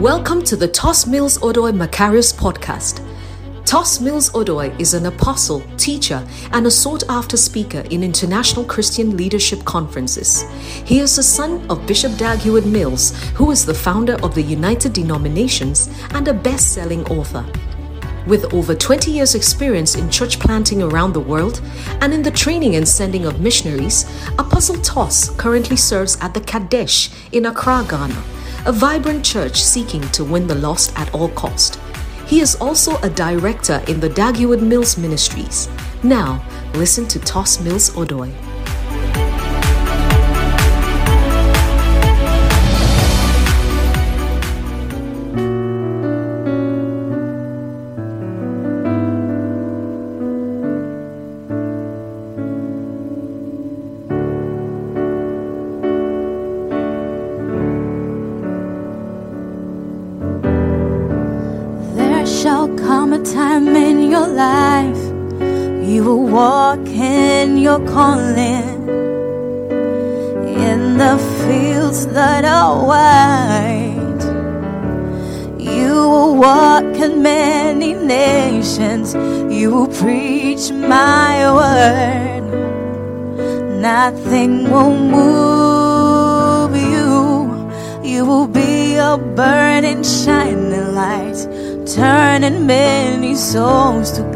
Welcome to the Tos Mills Odoi Macarius podcast. Tos Mills Odoi is an apostle, teacher, and a sought after speaker in international Christian leadership conferences. He is the son of Bishop Dag Heward Mills, who is the founder of the United Denominations and a best selling author. With over 20 years' experience in church planting around the world and in the training and sending of missionaries, Apostle Tos currently serves at the Qodesh in Accra, Ghana a vibrant church seeking to win the lost at all cost. He is also a director in the Dag Heward Mills Ministries. Now, listen to Tos Mills Odoi.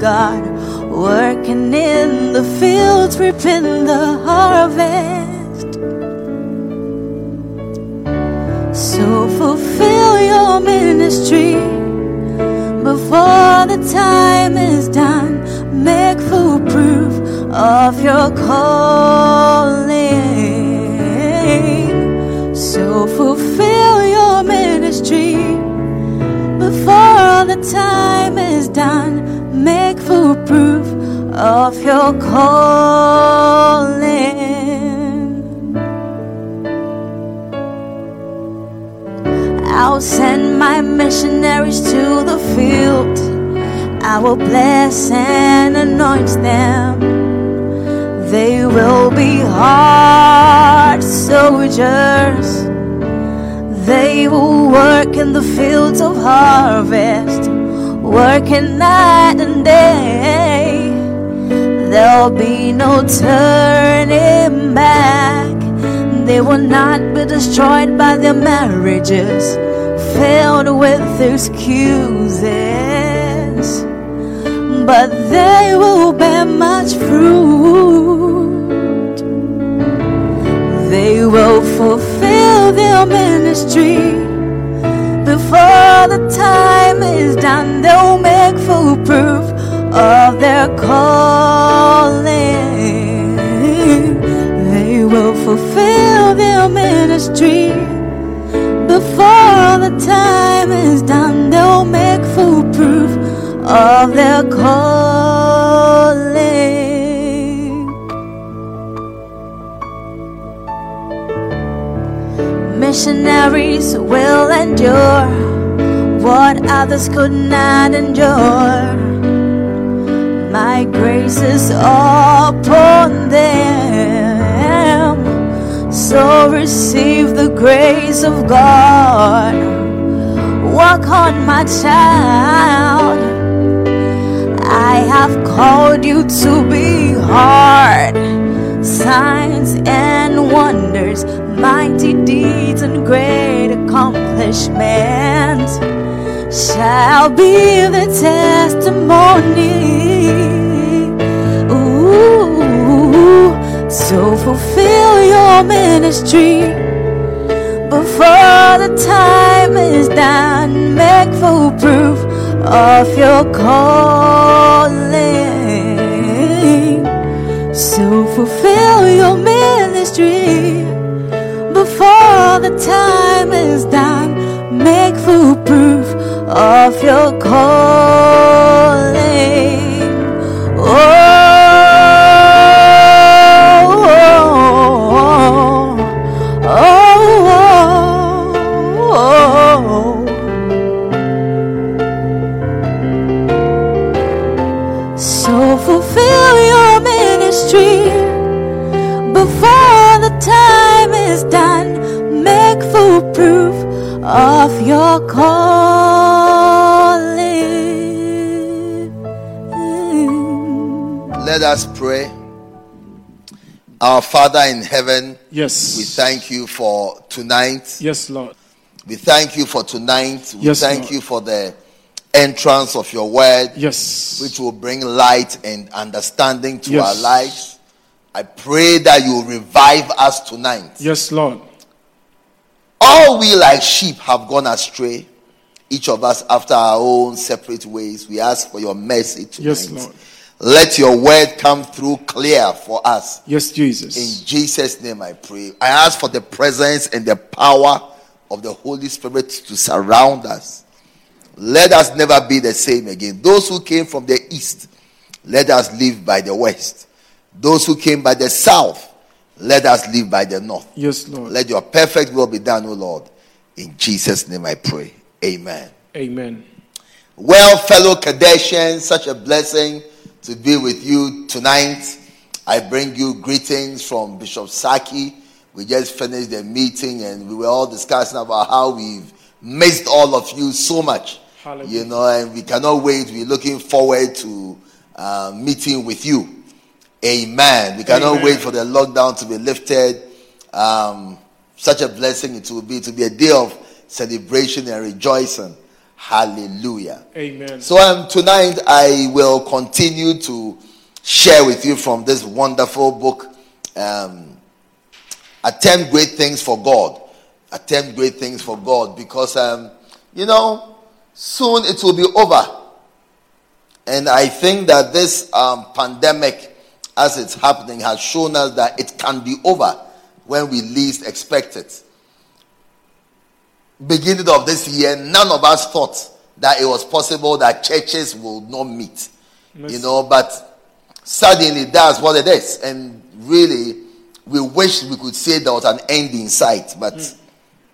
God, working in the fields, reaping the harvest. So fulfill your ministry before the time is done. Make full proof of your calling. So fulfill your ministry before the time is done. Make full proof of your calling. I'll send my missionaries to the field. I will bless and anoint them. They will be hard soldiers. They will work in the fields of harvest, working night and day. There'll be no turning back. They will not be destroyed by their marriages, filled with excuses. But they will bear much fruit. They will fulfill their ministry. Before the time is done, they'll make full proof of their calling. They will fulfill their ministry. Before the time is done, they'll make full proof of their calling. Missionaries will endure what others could not endure. My grace is upon them. So receive the grace of God. Walk on, my child. I have called you to be hard. Signs and wonders, mighty deeds and great accomplishments shall be the testimony. Ooh, so fulfill your ministry before the time is done. Make full proof of your calling. So fulfill your ministry before the time is done. Make full proof of your calling. Of your calling. Let us pray. Our Father in heaven, Yes. we thank you for tonight. Yes, Lord. We thank you for tonight. We Yes, thank Lord. you for the entrance of your word, Yes. which will bring light and understanding to Yes. our lives. I pray that you revive us tonight. Yes, Lord. All we like sheep have gone astray, each of us after our own separate ways. We ask for your mercy tonight. Yes, Lord. Let your word come through clear for us. Yes, Jesus. In Jesus' name I pray. I ask for the presence and the power of the Holy Spirit to surround us. Let us never be the same again. Those who came from the east, let us live by the west. Those who came by the south, let us live by the north. Yes, Lord. Let your perfect will be done, O Lord. In Jesus' name I pray. Amen. Amen. Well, fellow Qodeshians, such a blessing to be with you tonight. I bring you greetings from Bishop Saki. We just finished the meeting and we were all discussing about how we've missed all of you so much. Hallelujah. You know, and we cannot wait. We're looking forward to uh, meeting with you. Amen. We cannot Amen. wait for the lockdown to be lifted. Um, such a blessing it will be to be a day of celebration and rejoicing. Hallelujah. Amen. So um, tonight I will continue to share with you from this wonderful book, um, Attempt Great Things for God. Attempt Great Things for God because, um, you know, soon it will be over. And I think that this um, pandemic, as it's happening, has shown us that it can be over when we least expect it beginning of this year, none of us thought that it was possible that churches will not meet. You know, but suddenly that's what it is. And really, we wish we could say there was an end in sight, but mm.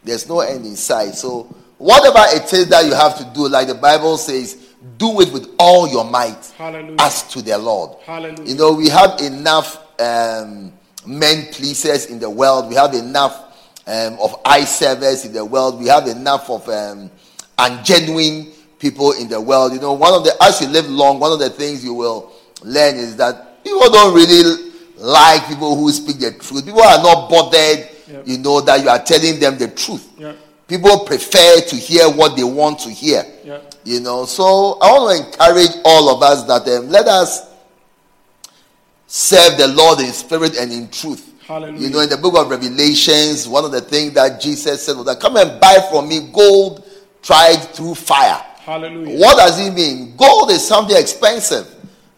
there's no end in sight. So, whatever it is that you have to do, like the Bible says, do it with all your might Hallelujah. as to the Lord. Hallelujah. You know, we have enough um, men pleasers in the world. We have enough um, of eye servers in the world. We have enough of um, ungenuine people in the world. You know, one of the as you live long, one of the things you will learn is that people don't really like people who speak the truth. People are not bothered. Yep. You know that you are telling them the truth. Yeah. People prefer to hear what they want to hear. Yeah. You know, so I want to encourage all of us that um, let us serve the Lord in spirit and in truth. Hallelujah. You know, in the book of Revelations, one of the things that Jesus said was that come and buy from me gold tried through fire. Hallelujah. What does it mean? Gold is something expensive.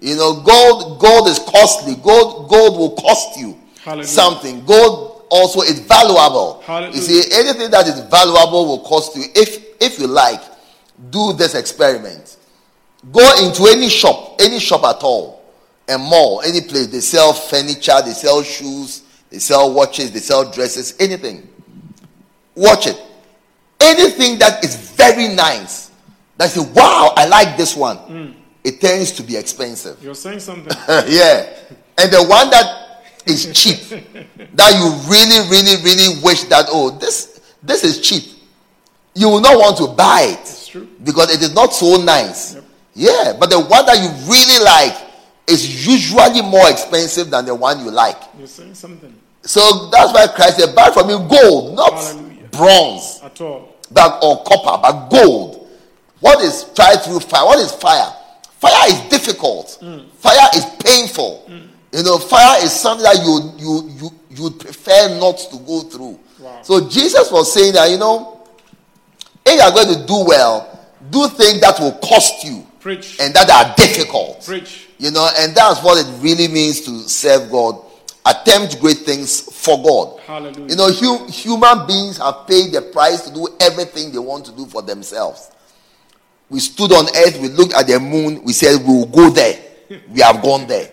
You know, gold gold is costly. Gold gold will cost you Hallelujah. something. Gold also is valuable. Hallelujah. You see, anything that is valuable will cost you. If if you like, do this experiment. Go into any shop, any shop at all, a mall, any place. They sell furniture, they sell shoes, they sell watches, they sell dresses, anything. Watch it. Anything that is very nice, that you say, wow, I like this one, mm. it tends to be expensive. You're saying something. yeah. And the one that is cheap, that you really, really, really wish that, oh, this this is cheap. You will not want to buy it true. because it is not so nice. Yep. Yeah, but the one that you really like is usually more expensive than the one you like. You're saying something. So that's why Christ said, buy from me gold, not Hallelujah. bronze At all. but or copper, but gold. What is tried through fire? What is fire? Fire is difficult. Mm. Fire is painful. Mm. You know, fire is something that you you you you prefer not to go through. Wow. So Jesus was saying that you know, if you are going to do well, do things that will cost you Preach. and that are difficult. Preach. You know, and that's what it really means to serve God. Attempt great things for God. Hallelujah. You know, hu- human beings have paid the price to do everything they want to do for themselves. We stood on earth, we looked at the moon, we said we will go there. We have gone there.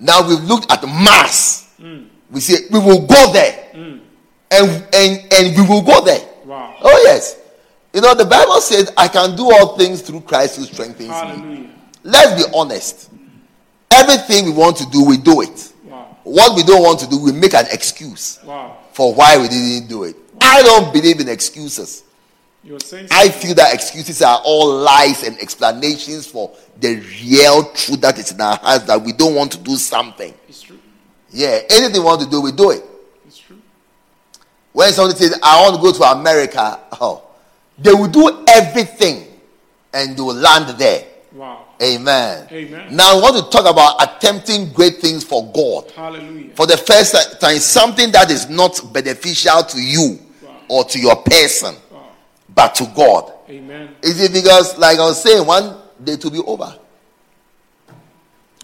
Now we've looked at Mars. Hmm. We say we will go there. Hmm. And, and, and we will go there. Wow. Oh, yes. You know, the Bible says, I can do all things through Christ who strengthens me. Let's be honest. Everything we want to do, we do it. Wow. What we don't want to do, we make an excuse Wow. for why we didn't do it. I don't believe in excuses. You were saying I feel that excuses are all lies and explanations for the real truth that is in our hearts that we don't want to do something. It's true. Yeah, anything we want to do, we do it. It's true. When somebody says, I want to go to America, oh, they will do everything and they will land there. Wow. Amen. Amen. Now, I want to talk about attempting great things for God. Hallelujah. For the first time, something that is not beneficial to you or to your person, Wow. but to God. Amen. Is it because, like I was saying, one day to be over?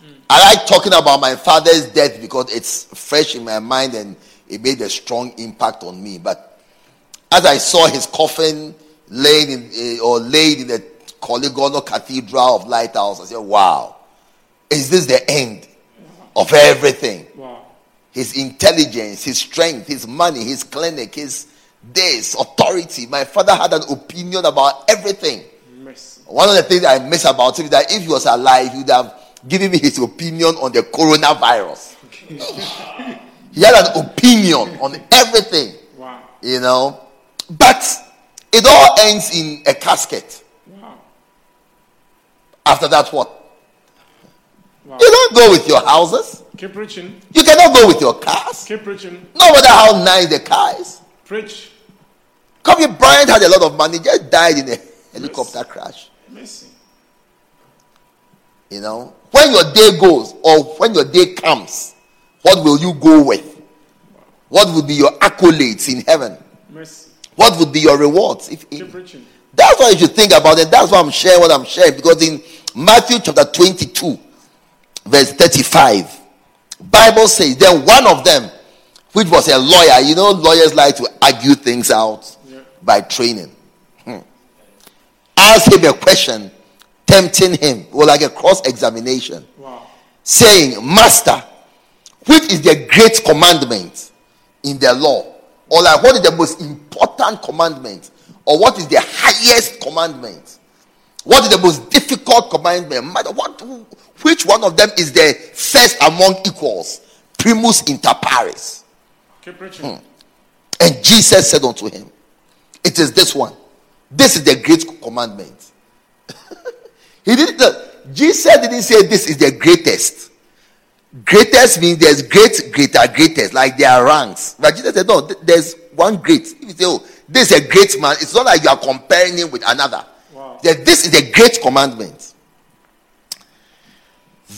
Hmm. I like talking about my father's death because it's fresh in my mind and it made a strong impact on me. But as I saw his coffin laid in or laid in the Korle Gonno Cathedral of Lighthouse, I said, "Wow, is this the end of everything?" Wow. his intelligence, his strength, his money, his clinic, his days, authority. My father had an opinion about everything. Mercy. One of the things I miss about him is that if he was alive, he would have given me his opinion on the coronavirus. he had an opinion on everything, Wow. you know. But it all ends in a casket. Wow. After that, what? Wow. You don't go with your houses. Keep preaching. You cannot go with your cars. Keep preaching. No matter how nice the car is. Preach. Kobe Bryant had a lot of money, just died in a helicopter crash. Mercy. You know, when your day goes or when your day comes, what will you go with? What would be your accolades in heaven? Mercy. What would be your rewards? If, that's what you should think about it. That's why I'm sharing what I'm sharing because in Matthew chapter 22, verse 35, Bible says, then one of them, which was a lawyer, you know, lawyers like to argue things out Yeah. by training. Hmm. Asked him a question, tempting him, or like a cross examination, Wow. saying, Master, which is the great commandment in the law? Or like what is the most important commandment? Or what is the highest commandment? What is the most difficult commandment? Matter What, which one of them is the first among equals? Primus inter pares. Keep preaching. Hmm. And Jesus said unto him, It is this one. This is the great commandment. he didn't Jesus didn't say this is the greatest. Greatest means there's great, greater, greatest, like there are ranks. But Jesus said, No, th- there's one great. If you say, Oh, this is a great man, it's not like you are comparing him with another. Wow. That this is a great commandment.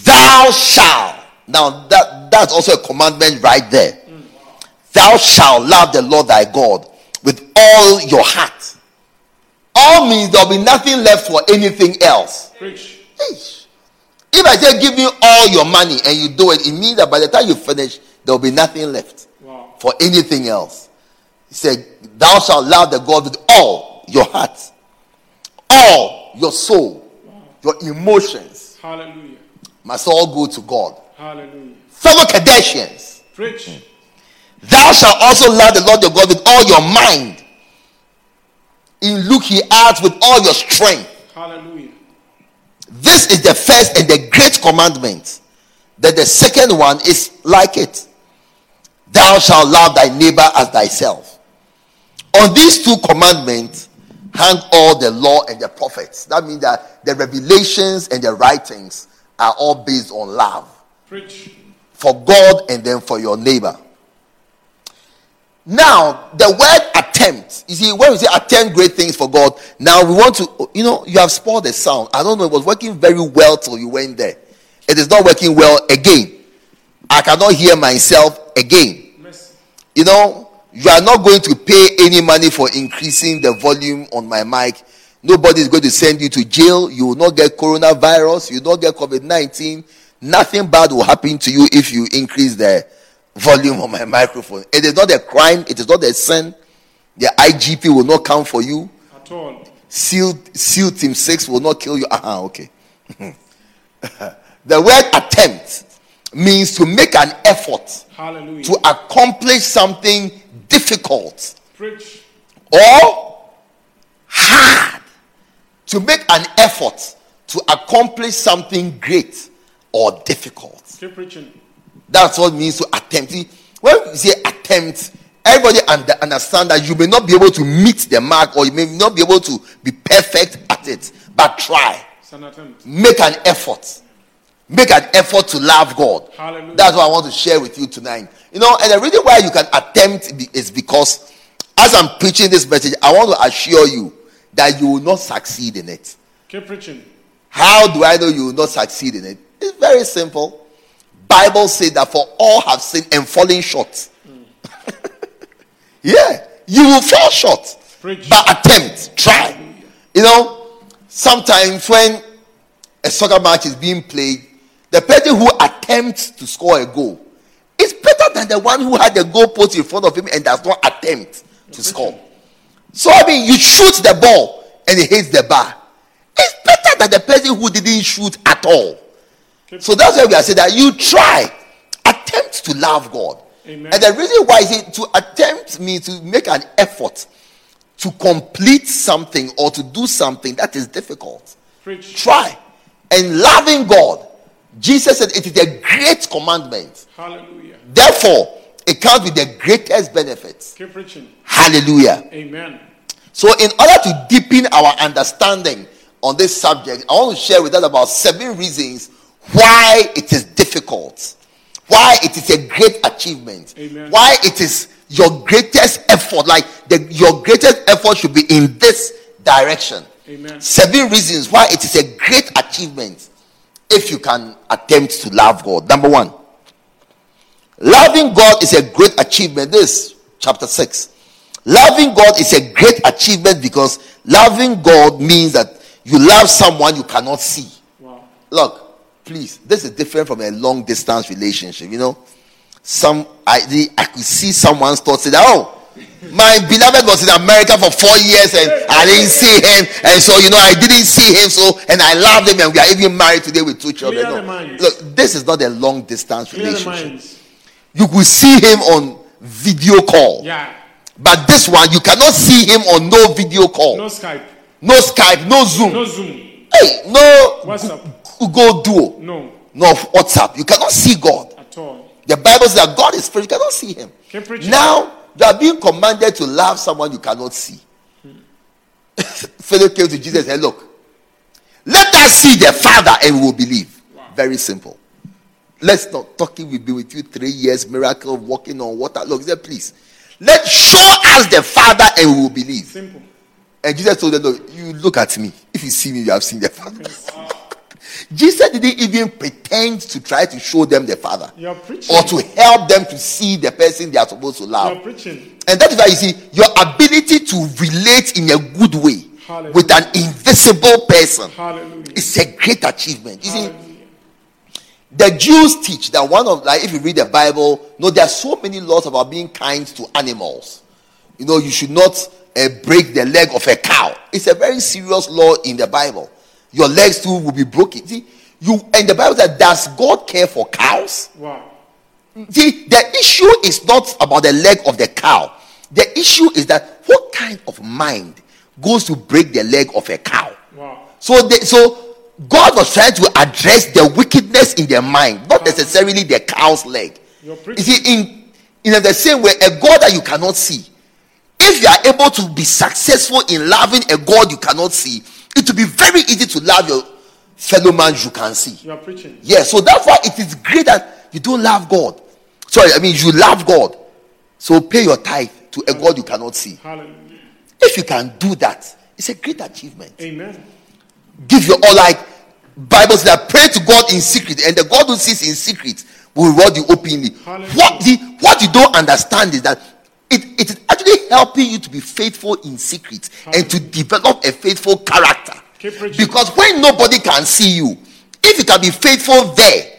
Thou shalt. Now that that's also a commandment right there. Hmm. Thou shalt love the Lord thy God with all your heart. All means there'll be nothing left for anything else. Preach. Eish. If I say give me all your money and you do it, it means that by the time you finish, there'll be nothing left Wow. for anything else. He said, Thou shalt love the God with all your heart, all your soul, your emotions Hallelujah. must all go to God. Hallelujah. Fellow Qodeshians, Preach. Hmm. thou shalt also love the Lord your God with all your mind. In Luke, he adds, with all your strength. Hallelujah. This is the first and the great commandment. That the second one is like it. Thou shalt love thy neighbor as thyself. On these two commandments hang all the law and the prophets. That means that the revelations and the writings are all based on love Preach. for God and then for your neighbor. Now, the word attempt, you see, when we say attempt great things for God, now we want to, you know, you have spoiled the sound. I don't know, it was working very well till you went there. It is not working well again. I cannot hear myself again. You know, you are not going to pay any money for increasing the volume on my mic. Nobody is going to send you to jail. You will not get coronavirus. You will not get COVID 19. Nothing bad will happen to you if you increase the volume on my microphone. It is not a crime. It is not a sin. The IGP will not count for you. At all. SEAL, SEAL Team 6 will not kill you. Uh-huh, okay. the word attempt means to make an effort Hallelujah. to accomplish something difficult Preach. or hard to make an effort to accomplish something great or difficult Keep preaching. That's what it means to attempt See, when you say attempt everybody under, understand that you may not be able to meet the mark or you may not be able to be perfect at it, but try. It's an attempt. Make an effort. Make an effort to love God. Hallelujah. That's what I want to share with you tonight. You know, and the reason why you can attempt is because as I'm preaching this message, I want to assure you that you will not succeed in it. Keep preaching. How do I know you will not succeed in it? It's very simple. Bible says that for all have sinned and fallen short. yeah, you will fall short. Preach. But attempt, try. You know, sometimes when a soccer match is being played, the person who attempts to score a goal is better than the one who had the goal post in front of him and does not attempt to score. So I mean, you shoot the ball and it hits the bar. It's better than the person who didn't shoot at all. So that's why we are saying that you try, attempt to love God. Amen. And the reason why is it to attempt means to make an effort to complete something or to do something that is difficult. Preach. Try. And loving God, Jesus said it is a great commandment. Hallelujah. Therefore, it comes with the greatest benefits. Keep preaching. Hallelujah. Amen. So, in order to deepen our understanding on this subject, I want to share with us about seven reasons why it is difficult, why it is a great achievement, Amen. why it is your greatest effort. Like the, your greatest effort should be in this direction. Amen. Seven reasons why it is a great achievement if you can attempt to love God. Number one, loving God is a great achievement. This chapter 6. Loving God is a great achievement because loving God means that you love someone you cannot see. Wow. Look, please, this is different from a long distance relationship. You know, some I the, I could see someone's thoughts say that oh. My beloved was in America for four years and I didn't see him, and so you know I didn't see him. So and I loved him, and we are even married today with two children. No. Look, this is not a long distance relationship. You could see him on video call, Yeah. but this one you cannot see him on no video call, No Skype, no, Skype. Skype, no Zoom. No Zoom. Hey, no WhatsApp. Google Duo, No. no WhatsApp. You cannot see God. At all. The Bible says that God is spirit. You cannot see Him. Now you are being commanded to love someone you cannot see. Philip came to Jesus and said, "Look, let us see the Father and we will believe." Very simple. Let's not talking. We've been with you three years, miracle, walking on water. Look, he said, please, Let's show us the Father and we will believe. Simple. And Jesus told them, Look, you look at me. If you see me, you have seen the Father. Jesus didn't even pretend to try to show them the Father or to help them to see the person they are supposed to love. preaching. And that is why you see your ability to relate in a good way Hallelujah. with an invisible person Hallelujah. is a great achievement. You see, the Jews teach that one of like if you read the Bible, no, there are so many laws about being kind to animals. You know, you should not uh, break the leg of a cow. It's a very serious law in the Bible. Your legs too will be broken. See, you and the Bible says, does God care for cows? Wow. See, the issue is not about the leg of the cow. The issue is that what kind of mind goes to break the leg of a cow? Wow. So, they, so God was trying to address the wickedness in their mind, not necessarily the cow's leg. Preaching. see, in in the same way, a God that you cannot see, if you are able to be successful in loving a God you cannot see, it will be very easy to love your fellow man you can see. You're preaching. Yeah, so that's why it is great that you don't love God. Sorry, I mean you love God. So pay your tithe to a God you cannot see. Hallelujah. If you can do that, it's a great achievement. Amen. Give your all like Bible says that pray to God in secret, and the God who sees in secret will reward you openly. Hallelujah. What the what you don't understand is that it, it is actually helping you to be faithful in secret and to develop a faithful character. Because when nobody can see you, if you can be faithful there,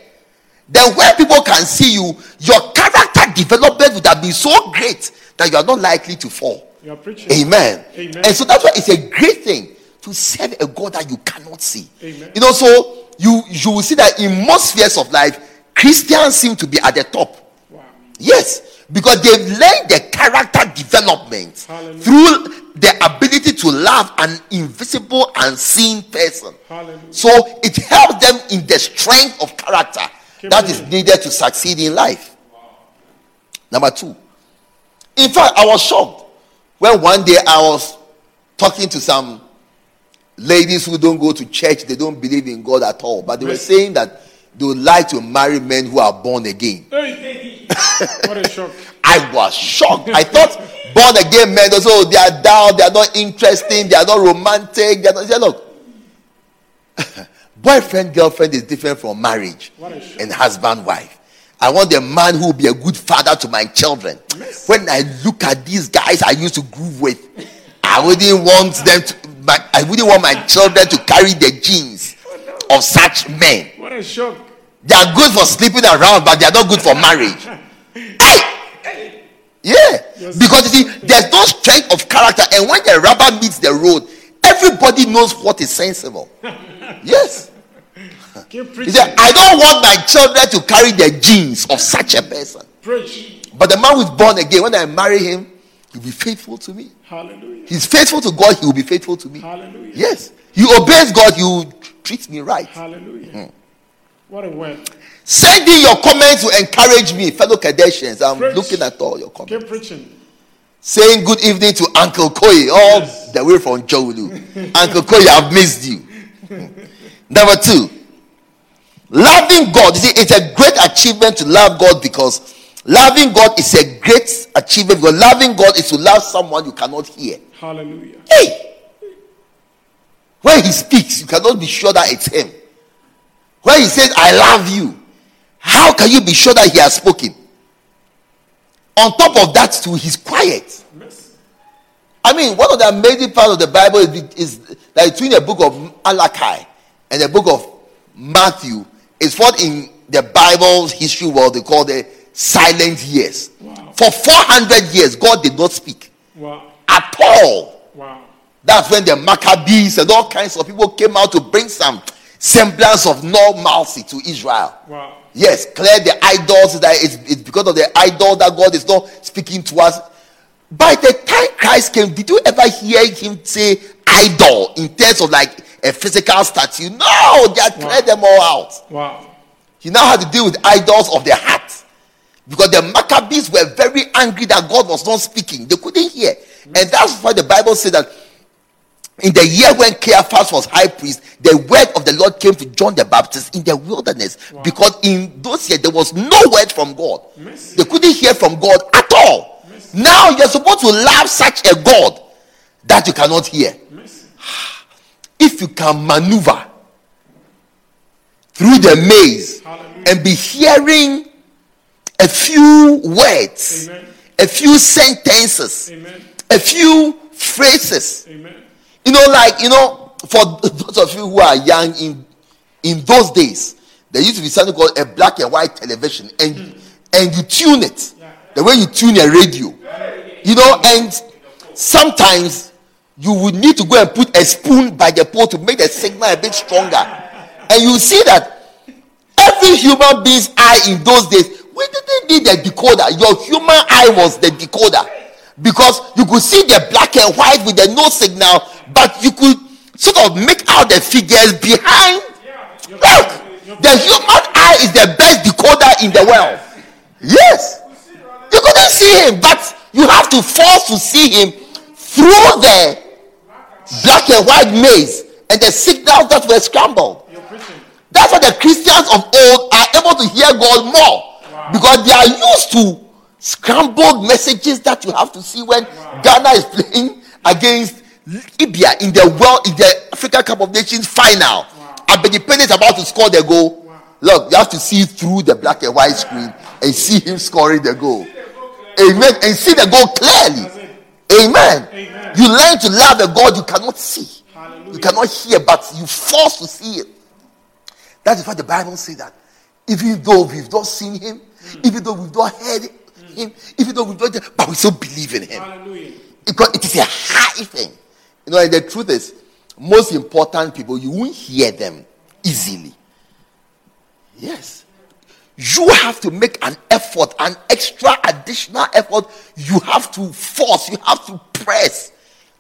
then when people can see you, your character development would have been so great that you are not likely to fall. Amen. Amen. And so that's why it's a great thing to serve a God that you cannot see. Amen. You know, so you you will see that in most spheres of life, Christians seem to be at the top. Wow. Yes, because they've learned the character development Hallelujah. through the ability to love an invisible, unseen person. Hallelujah. So it helps them in the strength of character Keep that is needed to succeed in life. Number two, In fact, I was shocked when one day I was talking to some ladies who don't go to church, they don't believe in God at all, but they were saying that they would like to marry men who are born again. Hey. what a shock. I was shocked. I thought born again men, also oh, they are down, they are not interesting, they are not romantic. They are not. Say, look, boyfriend girlfriend is different from marriage What a shock. and husband wife. I want a man who will be a good father to my children. When I look at these guys I used to groove with, I wouldn't want them to. My, I wouldn't want my children to carry the genes of such men. What a shock. They are good for sleeping around, but they are not good for marriage. Hey! Yeah. Because you see, there's no strength of character, and when the rubber meets the road, everybody knows what is sensible. Yes. He said, I don't want my children to carry the genes of such a person. Preach. But the man who's born again, when I marry him, he'll be faithful to me. Hallelujah. He's faithful to God, he will be faithful to me. Hallelujah. Yes. He obeys God, he will treat me right. Hallelujah. Hmm. What a word. Send in your comments to encourage me, fellow Qodeshians. I'm Preach. looking at all your comments. Keep preaching. Saying good evening to Uncle Koyi, all Yes. the way from Jolu. Uncle Koyi, I've missed you. Number two, loving God. You see, it's a great achievement to love God because loving God is a great achievement because loving God is to love someone you cannot hear. Hallelujah. Hey! When he speaks, you cannot be sure that it's him. When he says, I love you, how can you be sure that he has spoken? On top of that, too, he's quiet. Yes. I mean, one of the amazing parts of the Bible is, is that between the book of Malachi and the book of Matthew is what in the Bible's history world they call the silent years. Wow. For 400 years, God did not speak Wow. at all. Wow. That's when the Maccabees and all kinds of people came out to bring some semblance of normalcy to Israel. Wow. Yes, clear the idols that it's, it's because of the idol that God is not speaking to us. By the time Christ came, did you ever hear him say idol in terms of like a physical statue? No, they had cleared them all out. Wow. He now had to deal with idols of the heart. Because the Maccabees were very angry that God was not speaking. They couldn't hear. And mm. that's why the Bible said that in the year when Caiaphas was high priest, the word of the Lord came to John the Baptist in the wilderness. Because in those years, there was no word from God. Mercy. They couldn't hear from God at all. Now you're supposed to love such a God that you cannot hear. Mercy. If you can maneuver through the maze Hallelujah. and be hearing a few words, Amen. a few sentences, Amen. a few phrases. Amen. You know, like, you know, for those of you who are young in in those days, there used to be something called a black and white television, and hmm. and you tune it the way you tune a radio. You know, and sometimes you would need to go and put a spoon by the pole to make the signal a bit stronger. And you see that every human being's eye in those days, we didn't need a decoder. Your human eye was the decoder. Because you could see the black and white with the no signal, but you could sort of make out the figures behind. Look, the human eye is the best decoder in the world. Yes. You couldn't see him, but you have to force to see him through the black and white maze and the signals that were scrambled. That's why the Christians of old are able to hear God more because they are used to scrambled messages that you have to see when Ghana is playing against Libya in the world in the Africa Cup of Nations final. Abedi Pele is about to score the goal. Look, you have to see through the black and white screen and see him scoring the goal. Amen. And see the goal clearly. Amen. Amen. You learn to love a God you cannot see. Hallelujah. You cannot hear, but you force to see it. That is why the Bible says that even though we've not seen him, even though we've not heard him, even though we've not, but we still believe in him. Hallelujah. Because it is a high thing. You know, and the truth is, most important people, you won't hear them easily. Yes. You have to make an effort, an extra additional effort. You have to force, you have to press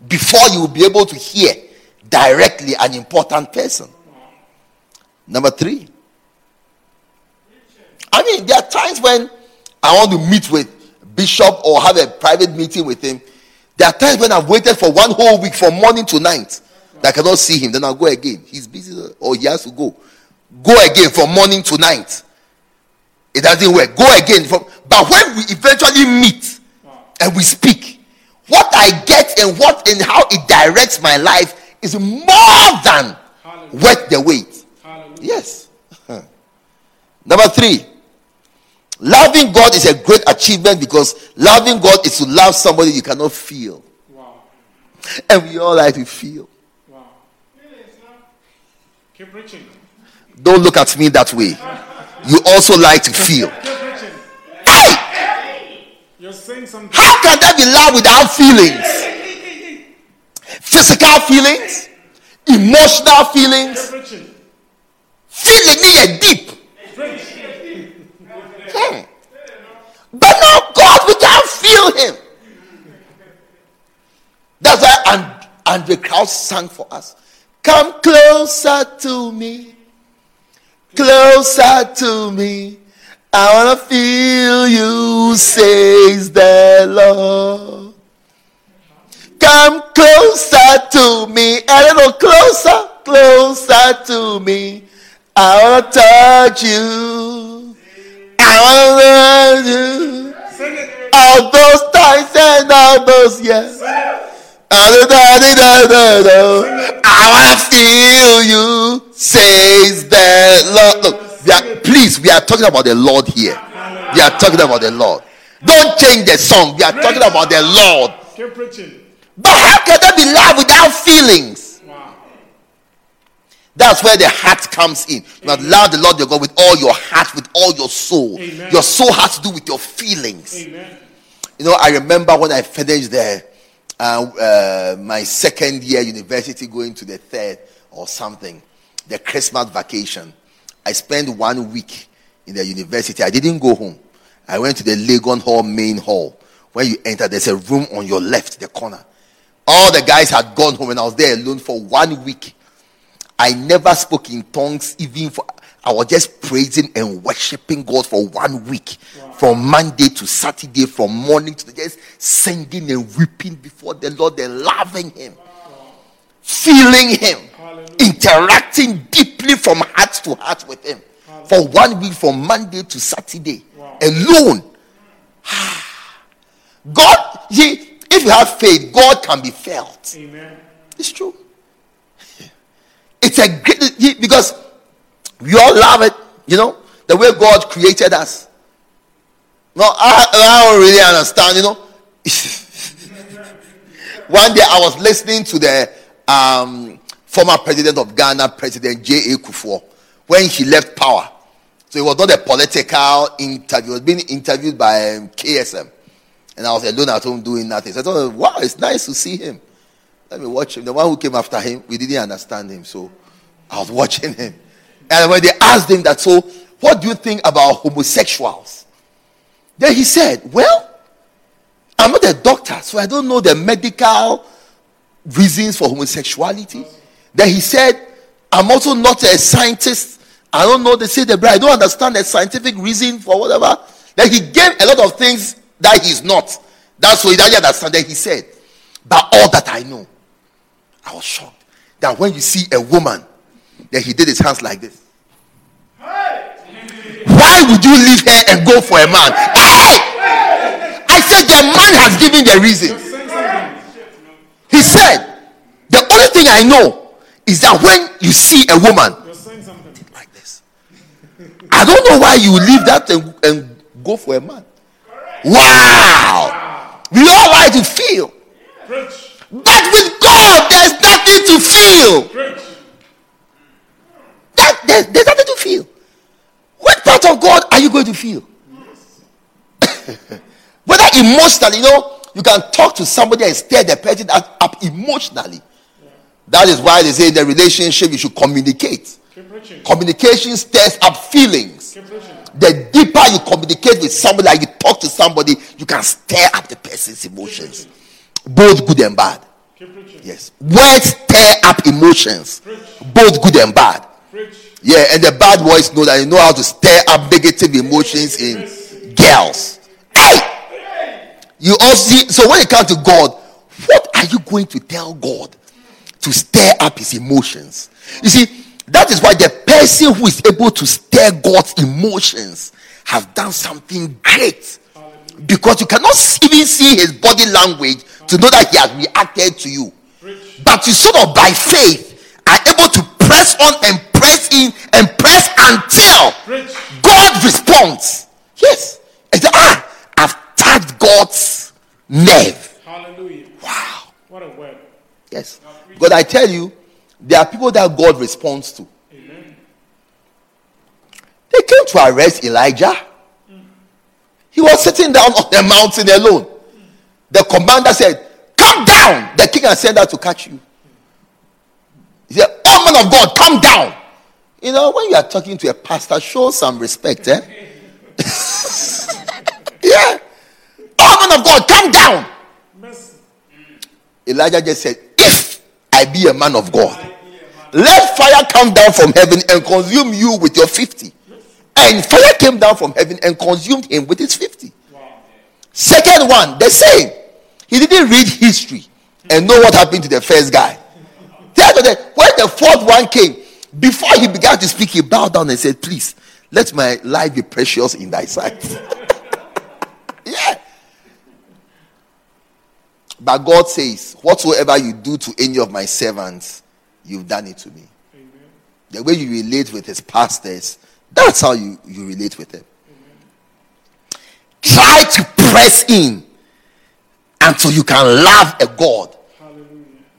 before you will be able to hear directly an important person. Number three. I mean, there are times when I want to meet with bishop or have a private meeting with him. There are times when I've waited for one whole week from morning to night that I cannot see him. Then I'll go again. He's busy or he has to go. Go again from morning to night. It doesn't work. Go again. From, but when we eventually meet and we speak, what I get and what and how it directs my life is more than worth the wait. Yes. Number three, loving God is a great achievement because loving God is to love somebody you cannot feel. Wow. And we all like to feel. Wow. Keep preaching. Don't look at me that way. You also like to feel. Keep. Hey! You're saying something. How can there be love without feelings? Physical feelings, emotional Keep feelings, feeling me a deep. Hmm. But now God, we can't feel him. That's why and Andre Krauss sang for us. Come closer to me. Closer to me. I want to feel you, says the Lord. Come closer to me. A little closer, closer to me. I want to touch you. All those times and all those years. I want to feel you, says the Lord. Look, we are, please, we are talking about the Lord here. We are talking about the Lord. Don't change the song. We are talking about the Lord. But how can there be love without feelings? That's where the heart comes in. You must love the Lord your God with all your heart, with all your soul. Amen. Your soul has to do with your feelings. Amen. You know, I remember when I finished there, uh, uh, my second year university, going to the third or something, the Christmas vacation. I spent one week in the university. I didn't go home. I went to the Legon Hall main hall. When you enter, there's a room on your left, the corner. All the guys had gone home, and I was there alone for one week. I never spoke in tongues, even for. I was just praising and worshiping God for one week, from Monday to Saturday, from morning to just singing and weeping before the Lord and loving Him, feeling Him, interacting deeply from heart to heart with Him for one week, from Monday to Saturday, alone. God, he, if you have faith, God can be felt. Amen. It's true. It's a great because we all love it, you know, the way God created us. No, I, I don't really understand, you know. One day I was listening to the um, former president of Ghana, President J.A. Kufuor, when he left power. So it was not a political interview, it was being interviewed by um, KSM. And I was alone at home doing nothing. So I thought, wow, it's nice to see him. Let me watch him. The one who came after him, we didn't understand him. So I was watching him. And when they asked him that, so what do you think about homosexuals? Then he said, well, I'm not a doctor, so I don't know the medical reasons for homosexuality. Then he said, I'm also not a scientist. I don't know the say the I don't understand the scientific reason for whatever. Then he gave a lot of things that he's not. That's why he doesn't understand. Then he said, But all that I know, I was shocked. That when you see a woman, then he did his hands like this. Why would you leave her and go for a man? Hey! I said the man has given the reason. He said, The only thing I know is that when you see a woman like this, I don't know why you leave that and, and go for a man. Wow! We all like to feel. But with God, there's nothing to feel. That, there's, there's nothing to feel. What part of God are you going to feel? Whether emotionally, you know, you can talk to somebody and stir the person up, emotionally. That is why they say in the relationship you should communicate. Communication stirs up feelings. The deeper you communicate with somebody, like you talk to somebody, you can stir up the person's emotions, both good and bad. Yes, words stir up emotions, both good and bad. Preach. Yeah, and the bad boys know that they know how to stir up negative emotions in girls. Hey! You also see, so when it comes to God, what are you going to tell God to stir up his emotions? You see, that is why the person who is able to stir God's emotions has done something great. Because you cannot even see his body language to know that he has reacted to you. But you sort of by faith are able to press on and press in and press until. God responds. Yes. And say, ah, I've touched God's nerve. Hallelujah. Wow. What a word. Yes. Because I tell you, there are people that God responds to. Amen. They came to arrest Elijah. He was sitting down on the mountain alone. The commander said, Come down. The king has sent out to catch you. He said, Oh, man of God, come down. You know, when you are talking to a pastor, show some respect, eh? yeah. Oh, man of God, come down. Elijah just said, If I be a man of God, let fire come down from heaven and consume you with your 50. And fire came down from heaven and consumed him with his 50. Second one, the same. He didn't read history and know what happened to the first guy. That when the fourth one came, before he began to speak, he bowed down and said, Please, let my life be precious in thy sight. yeah. But God says, Whatsoever you do to any of my servants, you've done it to me. The way you relate with his pastors, that's how you, you relate with them. Try to press in until you can love a God Hallelujah.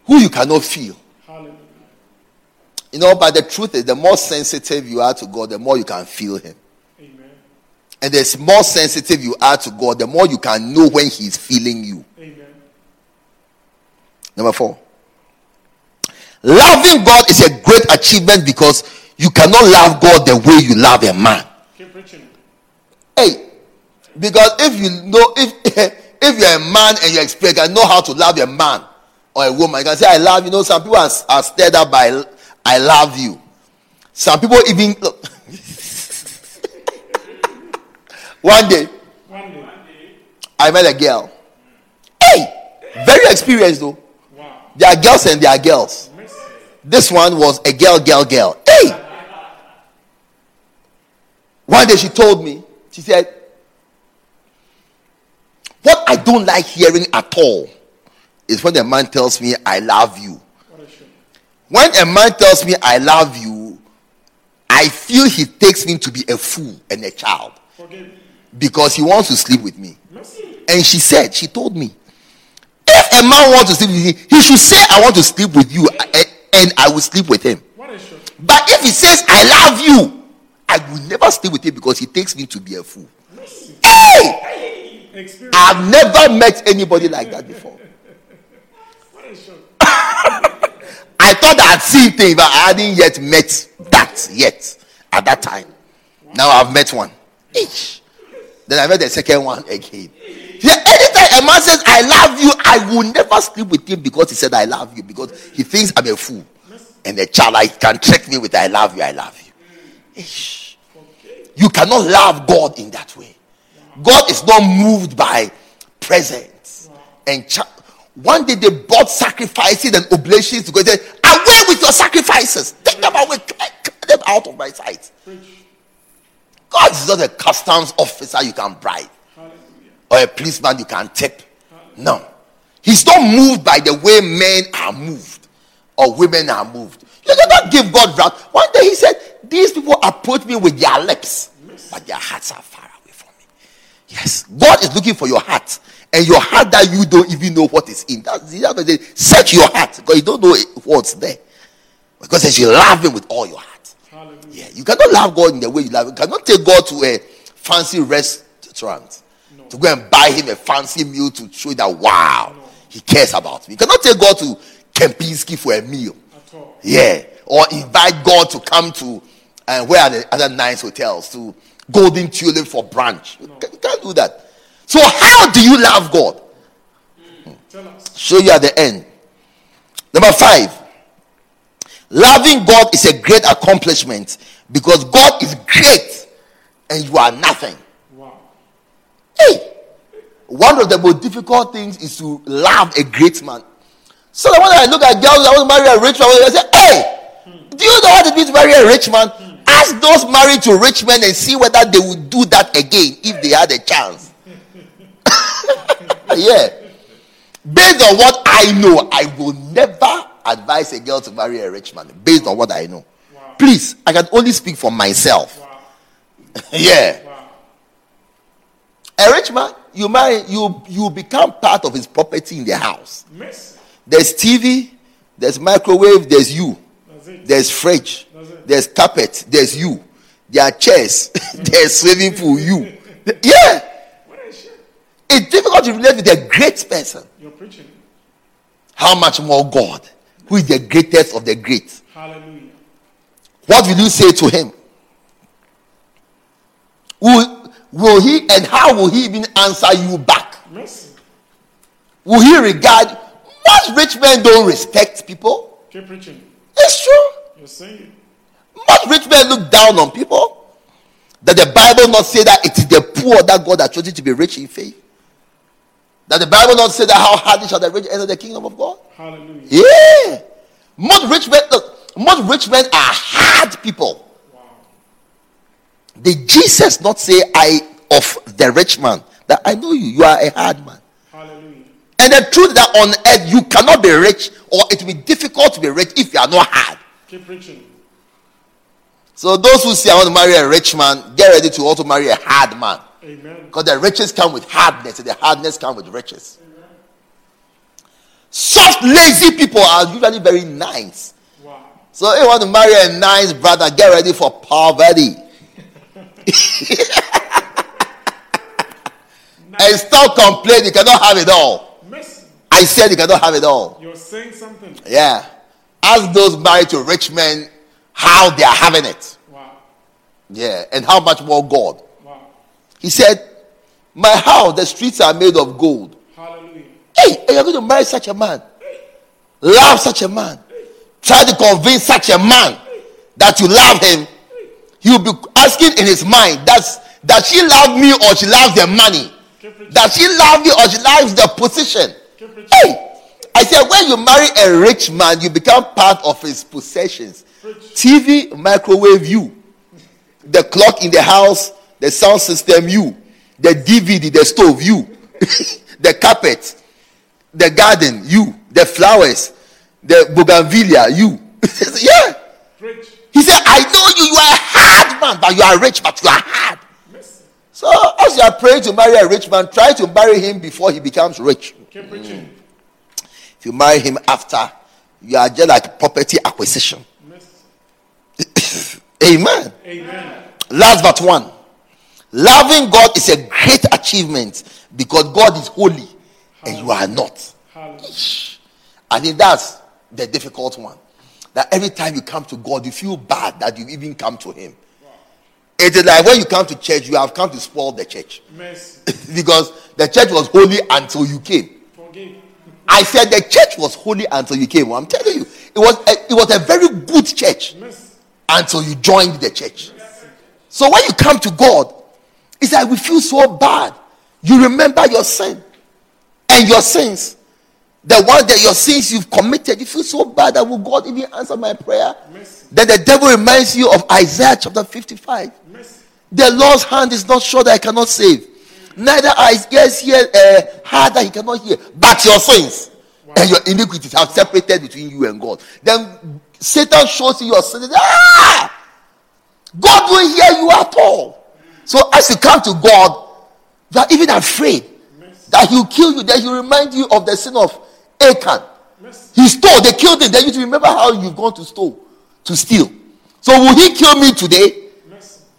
who you cannot feel. Hallelujah. You know, but the truth is, the more sensitive you are to God, the more you can feel Him. Amen. And the more sensitive you are to God, the more you can know when He's feeling you. Amen. Number four. Loving God is a great achievement because you cannot love God the way you love a man. Keep preaching. Hey, because if you know if if you're a man and you expect and know how to love a man or a woman, you can say I love you. Know some people are, are stirred up by I love you. Some people even look. One day One day. I met a girl. Hey, very experienced though. Wow. There are girls and there are girls. This one was a girl, girl, girl. Hey! One day she told me, she said, What I don't like hearing at all is when a man tells me, I love you. What a shame. When a man tells me, I love you, I feel he takes me to be a fool and a child because he wants to sleep with me. And she said, she told me, if a man wants to sleep with me, he should say, I want to sleep with you, and I will sleep with him. What a shame. But if he says, I love you, I will never stay with him because he takes me to be a fool. Hey! Experience. I've never met anybody like that before. What a shame. I thought I had seen things, eh, but I hadn't yet met that yet at that time. Now I've met one. Each. Then I met the second one again. Yeah, anytime a man says, I love you, I will never sleep with him because he said, I love you, because he thinks I'm a fool. And the child I can trick me with, I love you, I love you. Ish. You cannot love God in that way. God is not moved by presents and cha- one day they bought sacrifices and oblations to God. They said, Away with your sacrifices. Take them away. Get them out of my sight. God is not a customs officer you can bribe Hallelujah. or a policeman you can tip. No. He's not moved by the way men are moved or women are moved. You cannot give God wrath. One day he said, These people approach me with their lips, but their hearts are far away from me. Yes, God is looking for your heart. And your heart that you don't even know what is in. That's the other. Search your heart because you don't know what's there. Because as you love him with all your heart. Hallelujah. Yeah, you cannot love God in the way you love him. You cannot take God to a fancy restaurant to go and buy him a fancy meal to show that wow, he cares about me. You cannot take God to Kempinski for a meal. At all. Yeah, or invite God to come to and where are the other nice hotels to Golden Tulip for brunch. You you can't do that. So how do you love God? Tell us. show you at the end. Number five, loving God is a great accomplishment because God is great and you are nothing. Wow. Hey, one of the most difficult things is to love a great man. So when I look at girls I want to marry a rich man, I say, hey, do you know what it means to marry a rich man? Ask those married to rich men and see whether they would do that again if they had a chance. yeah. Based on what I know, I will never advise a girl to marry a rich man. Based on what I know. Wow. Please, I can only speak for myself. Wow. yeah. Wow. A rich man, you marry, you you become part of his property in the house. Mercy. There's TV, there's microwave, there's you. There's fridge. There's carpet, there's you. There are chairs, there's swimming pool, you. Yeah. It's difficult to relate with a great person. You're preaching. How much more God, who is the greatest of the great? Hallelujah. What will you say to him? Will, will he and how will he even answer you back? Mercy. Will he regard most rich men don't respect people? Keep preaching. It's true. You're saying Most rich men look down on people. That the Bible not say that it is the poor that God has chosen to be rich in faith. That the Bible not say that how hardly shall the rich enter the kingdom of God. Hallelujah. Yeah. Most rich men, look, most rich men are hard people. Wow. Did Jesus not say, I of the rich man, that I know you, you are a hard man. Hallelujah. And the truth that on earth you cannot be rich, or it will be difficult to be rich if you are not hard. Keep preaching. So those who say I want to marry a rich man, get ready to also marry a hard man. Amen. Because the riches come with hardness, and the hardness come with riches. Soft, lazy people are usually very nice. Wow. So if you want to marry a nice brother, get ready for poverty. and stop complaining. You cannot have it all. Mercy. I said you cannot have it all. You're saying something. Yeah. Ask those married to rich men how they are having it. Wow. Yeah. And how much more God. Wow. He said, My house, the streets are made of gold. Hallelujah. Hey, you're going to marry such a man. Love such a man. Try to convince such a man that you love him. He'll be asking in his mind, does, does she love me or she loves the money? Does she love me or she loves the position? Hey, I said, when you marry a rich man, you become part of his possessions. TV, microwave, you. The clock in the house, the sound system, you. The DVD, the stove, you. the carpet, the garden, you. The flowers, the bougainvillea, you. yeah. He said, I know you, you are a hard man, but you are rich, but you are hard. So, as you are praying to marry a rich man, try to marry him before he becomes rich. Preaching. If you marry him after, you are just like property acquisition. Amen. Amen. Last but one. Loving God is a great achievement because God is holy and you are not. Hallelujah. I think that's the difficult one. That every time you come to God, you feel bad that you even come to Him. It is like when you come to church, you have come to spoil the church Mercy. because the church was holy until you came. I said the church was holy until you came. I'm telling you, it was a, it was a very good church Mercy. Until you joined the church. So when you come to God, it's like we feel so bad. You remember your sin and your sins. The one that your sins you've committed, you feel so bad that will God even answer my prayer? Mercy. Then the devil reminds you of Isaiah chapter 55. Mercy. The Lord's hand is not sure that I cannot save. Neither eyes ears hear uh, heart that he cannot hear, but your sins and your iniquities have separated between you and God. Then Satan shows you your sin. Ah! God will hear you at all. So as you come to God, you are even afraid that He'll kill you. That He'll remind you of the sin of Achan. He stole, they killed him. Then you remember how you've gone to steal, to steal. So will he kill me today?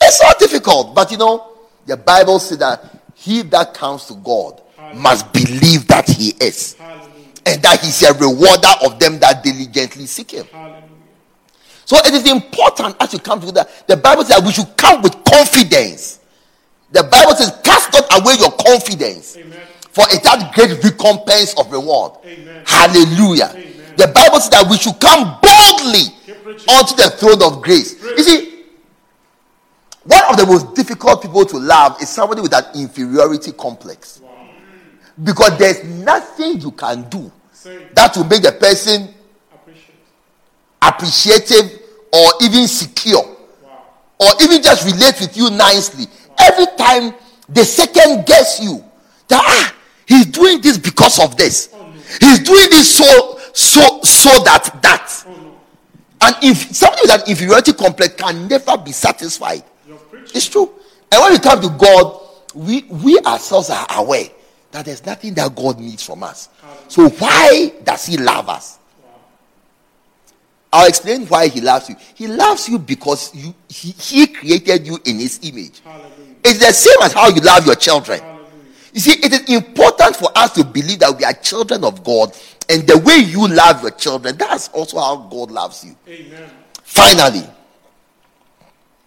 It's not difficult, but you know, the Bible says that he that comes to God must believe that he is, Hallelujah. And that he's a rewarder of them that diligently seek him. Hallelujah. So it is important as you come to that. The Bible says we should come with confidence. The Bible says, cast not away your confidence, Amen. for it has great recompense of reward. Amen. Hallelujah. Amen. The Bible says that we should come boldly unto the throne of grace. You see, one of the most difficult people to love is somebody with an inferiority complex. Because there's nothing you can do that will make the person appreciate. appreciative or even secure Wow. or even just relate with you nicely. Every time they second guess you that ah, he's doing this because of this. He's doing this so so so that that. Oh no. And if somebody with an inferiority complex can never be satisfied. It's true. And when we come to God, we we ourselves are aware that there's nothing that God needs from us. So why does He love us? I'll explain why He loves you. He loves you because you He, he created you in His image. Hallelujah. It's the same as how you love your children. Hallelujah. You see, it is important for us to believe that we are children of God, and the way you love your children, that's also how God loves you. Amen. Finally,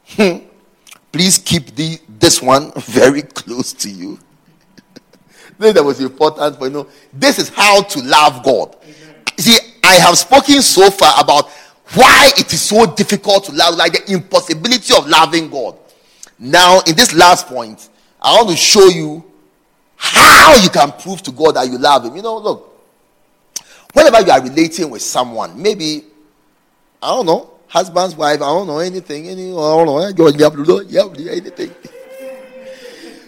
hmm, please keep the, this one very close to you. That was important for you know. This is how to love God. You See, I have spoken so far about why it is so difficult to love, like the impossibility of loving God. Now, in this last point, I want to show you how you can prove to God that you love Him. You know, look, whenever you are relating with someone, maybe I don't know, husband's wife, I don't know anything, any, I don't know, anything.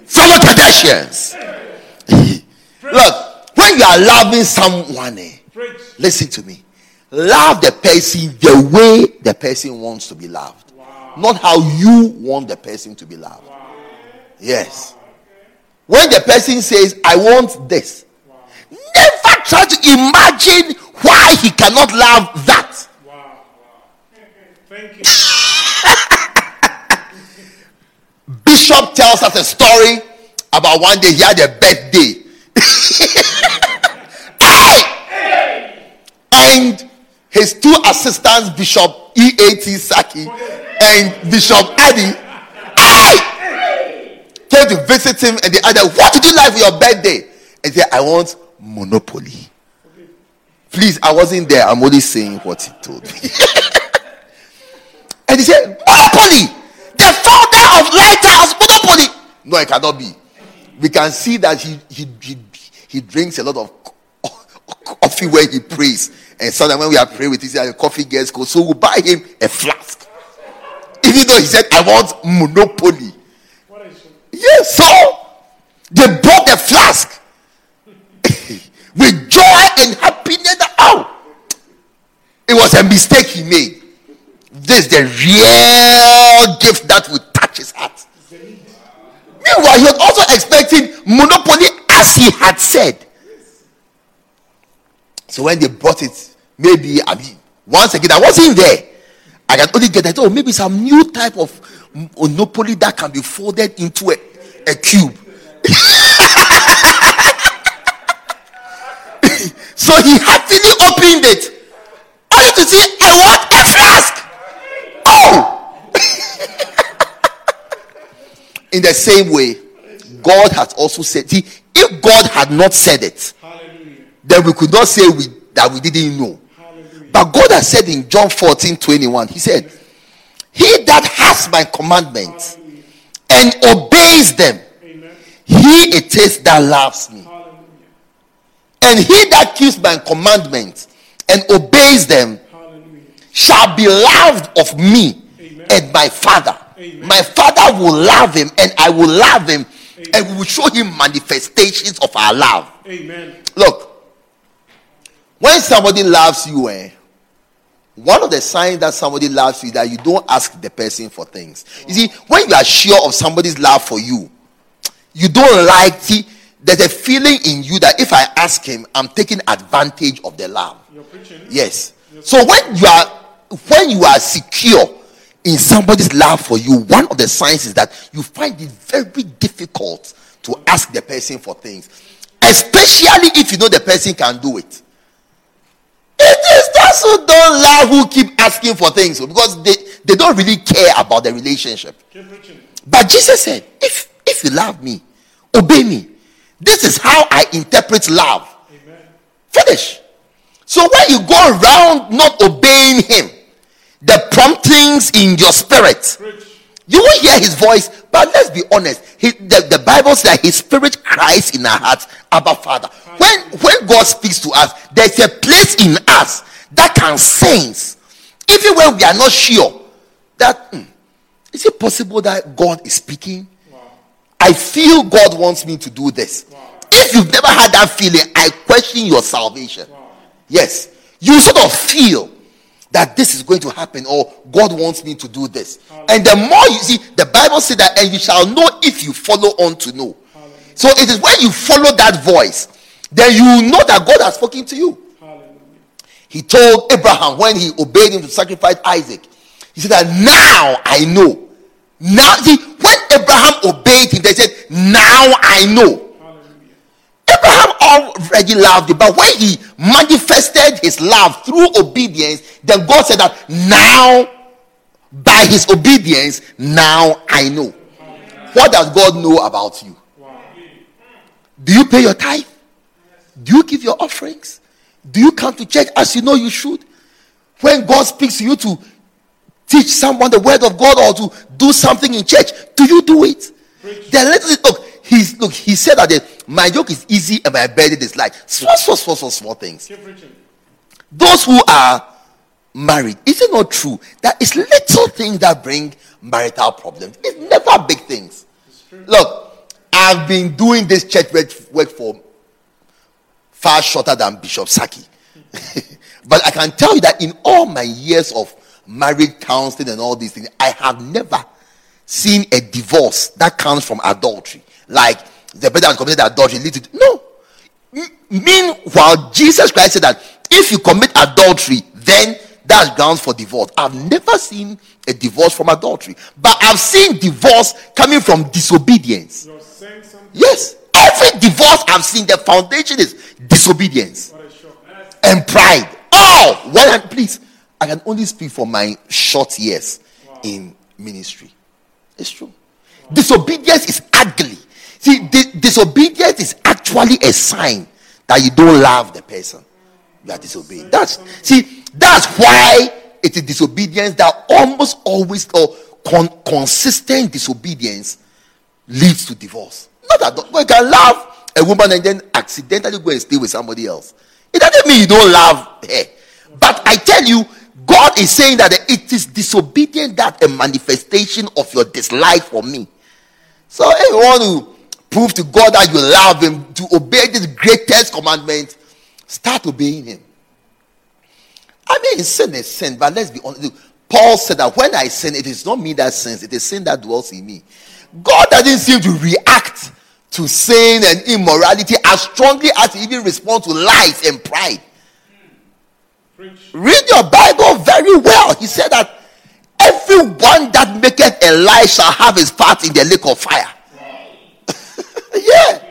Fellow Qodeshians, look, when you are loving someone, eh, listen to me, love the person the way the person wants to be loved, not how you want the person to be loved. Yes. When the person says, I want this, never try to imagine why he cannot love that. Wow. Thank you. Bishop tells us a story about one day he had a birthday. hey! And his two assistants, Bishop E.A.T. Sackey and Bishop Adi, hey! came to visit him and the other, what did you like for your birthday? And he said, I want Monopoly. Please, I wasn't there. I'm only saying what he told me. and he said, Monopoly! The founder of Lighthouse Monopoly! No, it cannot be. We can see that he he he, he drinks a lot of coffee when he prays. And sometimes when we are praying with him, the coffee gets cold. So we'll buy him a flask. Even though he said, I want Monopoly. Yes, so they bought the flask with joy and happiness. Oh, it was a mistake he made. This is the real gift that will touch his heart. Meanwhile, he was also expecting monopoly as he had said. So when they bought it, maybe I mean, once again, I wasn't there. I can only get that. Oh, maybe some new type of monopoly that can be folded into a, a cube. so he happily opened it. Only to see, I want a flask. Oh! In the same way, God has also said, see, if God had not said it, Hallelujah. then we could not say we, that we didn't know. Hallelujah. But God has said in John 14 21, He said, He that has my commandments and obeys them, Amen. he it is that loves me. Hallelujah. And he that keeps my commandments and obeys them Hallelujah. shall be loved of me Amen. and my Father. Amen. My Father will love him, and I will love him, and we will show him manifestations of our love. Amen. Look, when somebody loves you, eh, one of the signs that somebody loves you is that you don't ask the person for things. You see, when you are sure of somebody's love for you, you don't like see, there's a feeling in you that if I ask him, I'm taking advantage of the love. Preaching. Yes. So when you are when you are secure in somebody's love for you, one of the signs is that you find it very difficult to ask the person for things, especially if you know the person can do it. It is those who don't love who keep asking for things because they, they don't really care about the relationship. But Jesus said, if if you love me, obey me. This is how I interpret love. Amen. Finish. So when you go around not obeying him, the promptings in your spirit, you will hear his voice, but let's be honest. He, the, the Bible says that His Spirit cries in our hearts, Abba Father. When when God speaks to us, there's a place in us that can sense, even when we are not sure that hmm, is it possible that God is speaking. I feel God wants me to do this. If you've never had that feeling, I question your salvation. Yes, you sort of feel that this is going to happen or God wants me to do this. And the more you see, the Bible said that, and you shall know if you follow on to know. So it is when you follow that voice, then you know that God has spoken to you. He told Abraham when he obeyed him to sacrifice Isaac, he said that now I know. Now, see, when Abraham obeyed him, they said, Now I know. Abraham already loved it, but when he manifested his love through obedience, then God said that now, by his obedience, now I know. What does God know about you? Do you pay your tithe? Do you give your offerings? Do you come to church as you know you should? When God speaks to you to teach someone the word of God or to do something in church, do you do it? Then let us look. He's look. He said that the, my yoke is easy and my burden is light. Small, small, small, small, small things. Those who are married, is it not true that it's little things that bring marital problems? It's never big things. Look, I've been doing this church work, work for far shorter than Bishop Sackey. but I can tell you that in all my years of married counseling and all these things, I have never seen a divorce that comes from adultery. Like the brother has committed adultery, leads to no. Meanwhile, Jesus Christ said that if you commit adultery, then that's grounds for divorce. I've never seen a divorce from adultery, but I've seen divorce coming from disobedience. You're saying something. Yes, every divorce I've seen, the foundation is disobedience What a shock. and pride. Oh, well, and please, I can only speak for my short years in ministry. It's true. Disobedience is ugly. See, di- disobedience is actually a sign that you don't love the person you are disobeying. That's see, that's why it is disobedience that almost always or con- consistent disobedience leads to divorce. Not that you can love a woman and then accidentally go and stay with somebody else. It doesn't mean you don't love her. But I tell you, God is saying that it is disobedience that a manifestation of your dislike for me. So want to prove to God that you love him, to obey this greatest commandment, start obeying him. I mean, sin is sin, but let's be honest. Paul said that when I sin, it is not me that sins, it is sin that dwells in me. God doesn't seem to react to sin and immorality as strongly as he even responds to lies and pride. Read your Bible very well. He said that everyone that maketh a lie shall have his part in the lake of fire. Yeah.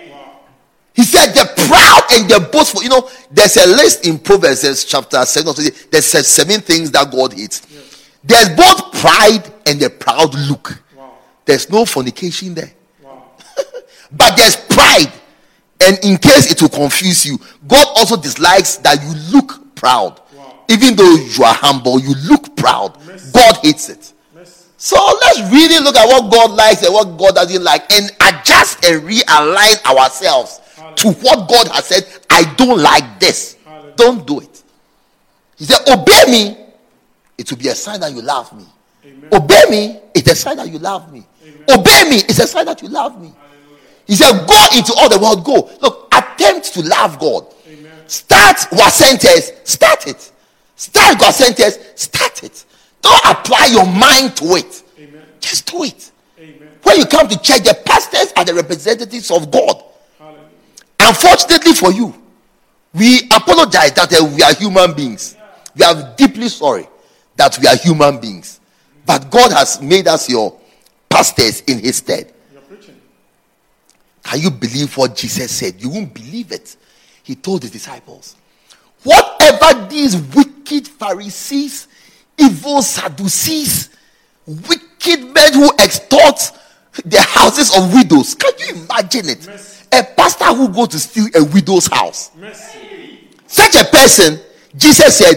He said the proud and the boastful. You know, there's a list in Proverbs chapter 7. or so, There's seven things that God hates. There's both pride and the proud look. Wow. There's no fornication there. Wow. But there's pride. And in case it will confuse you, God also dislikes that you look proud. Wow. Even though you are humble, you look proud. Mercy. God hates it. So let's really look at what God likes and what God doesn't like and adjust and realign ourselves to what God has said. I don't like this. Hallelujah. Don't do it. He said, Obey me. It will be a sign that you love me. Amen. Obey me. It's a sign that you love me. Obey me. It's a sign that you love me. He said, Go into all the world. Go. Look, attempt to love God. Amen. Start what sentence? Start it. Start what sentence? Start it. Don't apply your mind to it. Amen. Just do it. Amen. When you come to church, the pastors are the representatives of God. Hallelujah. Unfortunately for you, we apologize that uh, we are human beings. We are deeply sorry that we are human beings. But God has made us your pastors in his stead. You're preaching. Can you believe what Jesus said? You won't believe it. He told his disciples, Whatever these wicked Pharisees, evil Sadducees, wicked men who extort the houses of widows, can you imagine it? Mercy. A pastor who goes to steal a widow's house. Mercy. Such a person, Jesus said,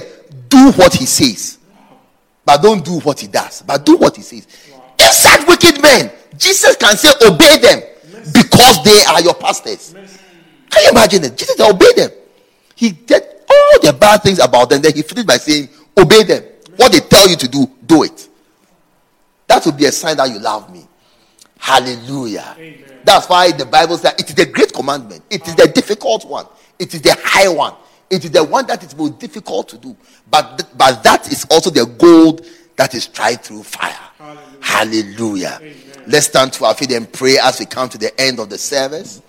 Do what he says, but don't do what he does, but do what he says. If such wicked men Jesus can say, Obey them because they are your pastors. Can you imagine it? Jesus said, Obey them. He did all the bad things about them. Then he finished by saying, Obey them. What they tell you to do, do it. That will be a sign that you love me. Hallelujah. That's why the Bible says it is the great commandment. It is the difficult one. It is the high one. It is the one that is most difficult to do. But, th- but that is also the gold that is tried through fire. Hallelujah. Let's stand to our feet and pray as we come to the end of the service.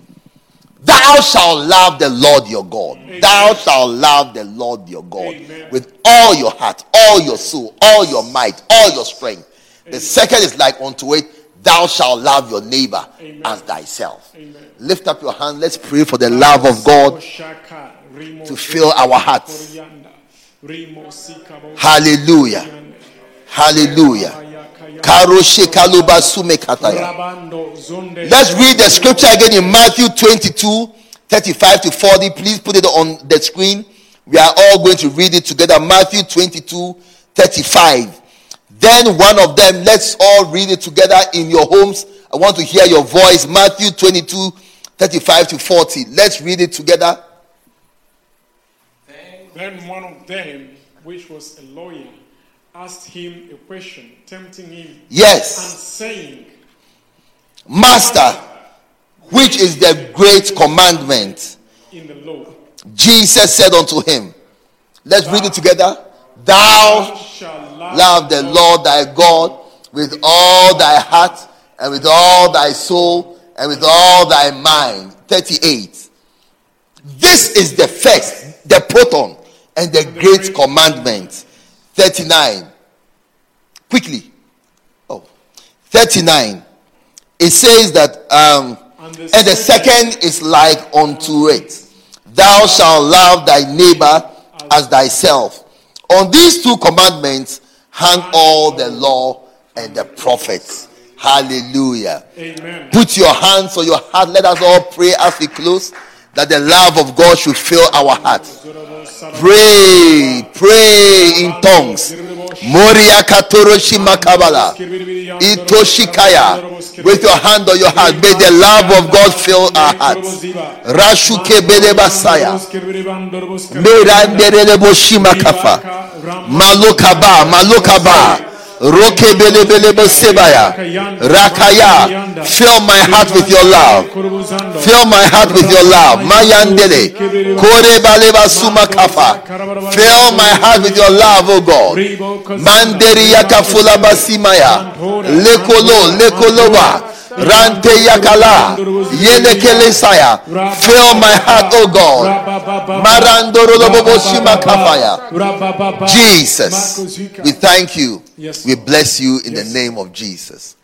Thou shalt love the Lord your God. Thou shalt love the Lord your God with all your heart, all your soul, all your might, all your strength. The second is like unto it, thou shalt love your neighbor as thyself. Lift up your hand. Let's pray for the love of God to fill our hearts. Hallelujah. Hallelujah. Let's read the scripture again in Matthew 22 35 to 40. Please put it on the screen. We are all going to read it together. Matthew 22 35. Then one of them, let's all read it together in your homes. I want to hear your voice. Matthew 22 35 to 40. Let's read it together. Then one of them, which was a lawyer, asked him a question, tempting him Yes. and saying, Master, which is the great commandment? In the law, Jesus said unto him, Let's read it together. Thou shalt love, love the Lord thy God with all thy heart and with all thy soul and with all thy mind. 38. This is the first, the proton, and the great commandment. 39. Quickly. Oh. 39. It says that, um, And the and the second is like unto it. Thou shalt love thy neighbor as thyself. On these two commandments hang all the law and the prophets. Hallelujah. Amen. Put your hands on your heart. Let us all pray as we close that the love of God should fill our hearts. Pray, pray in tongues. Moria katoroshi makabala. Itoshikaya. With your hand on your heart, may the love of God fill our hearts. Rashuke bele basaya. Merandere boshima kafa. Malokaba, malokaba. Rakaya. Fill my heart with your love. Fill my heart with your love. Mayandele. Kore suma kafa. Fill my heart with your love, oh God. Manderi yakafula basimaya. Lekolo, lekoloba. Rante yakala. Yelekele saya. Fill my heart, oh God. Marandoro lobobo shima kafaya. Jesus, we thank you. We bless you in the name of Jesus.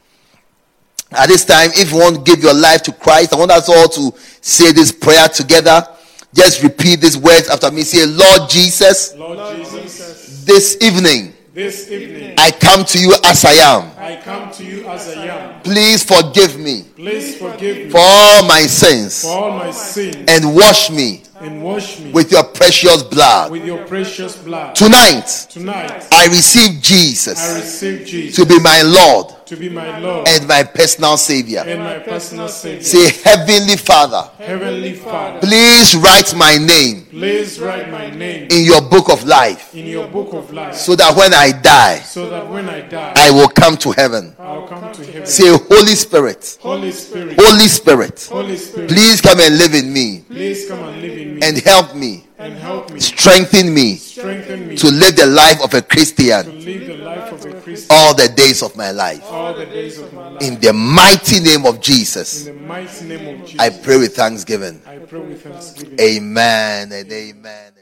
At this time, if you want to give your life to Christ, I want us all to say this prayer together. Just repeat these words after me. Say, Lord Jesus, Lord Jesus, this evening this evening I come to you as I am. I come to you as I am. Please forgive me Please forgive me for all my sins for all my sins and wash me and wash me with your precious blood. with your precious blood. Tonight, Tonight, I receive Jesus. I Jesus receive Jesus to be my Lord to be my Lord and my personal Savior. and my personal Savior. Say, Heavenly Father, Heavenly Father, please write my name please write my name in your book of life in your book of life so that when I die, so that when I die, I will come to heaven. I'll come to heaven. Say, Holy Spirit, Holy Spirit, Holy Spirit, Holy Spirit, please come and live in me please come and live in me and help me, and help me, strengthen me strengthen me to live the life of a Christian. to live the life of a Christian all the days of my life. all the days of my life. In the mighty name of Jesus, In the mighty name of Jesus, I pray with thanksgiving. I pray with thanksgiving. Amen amen.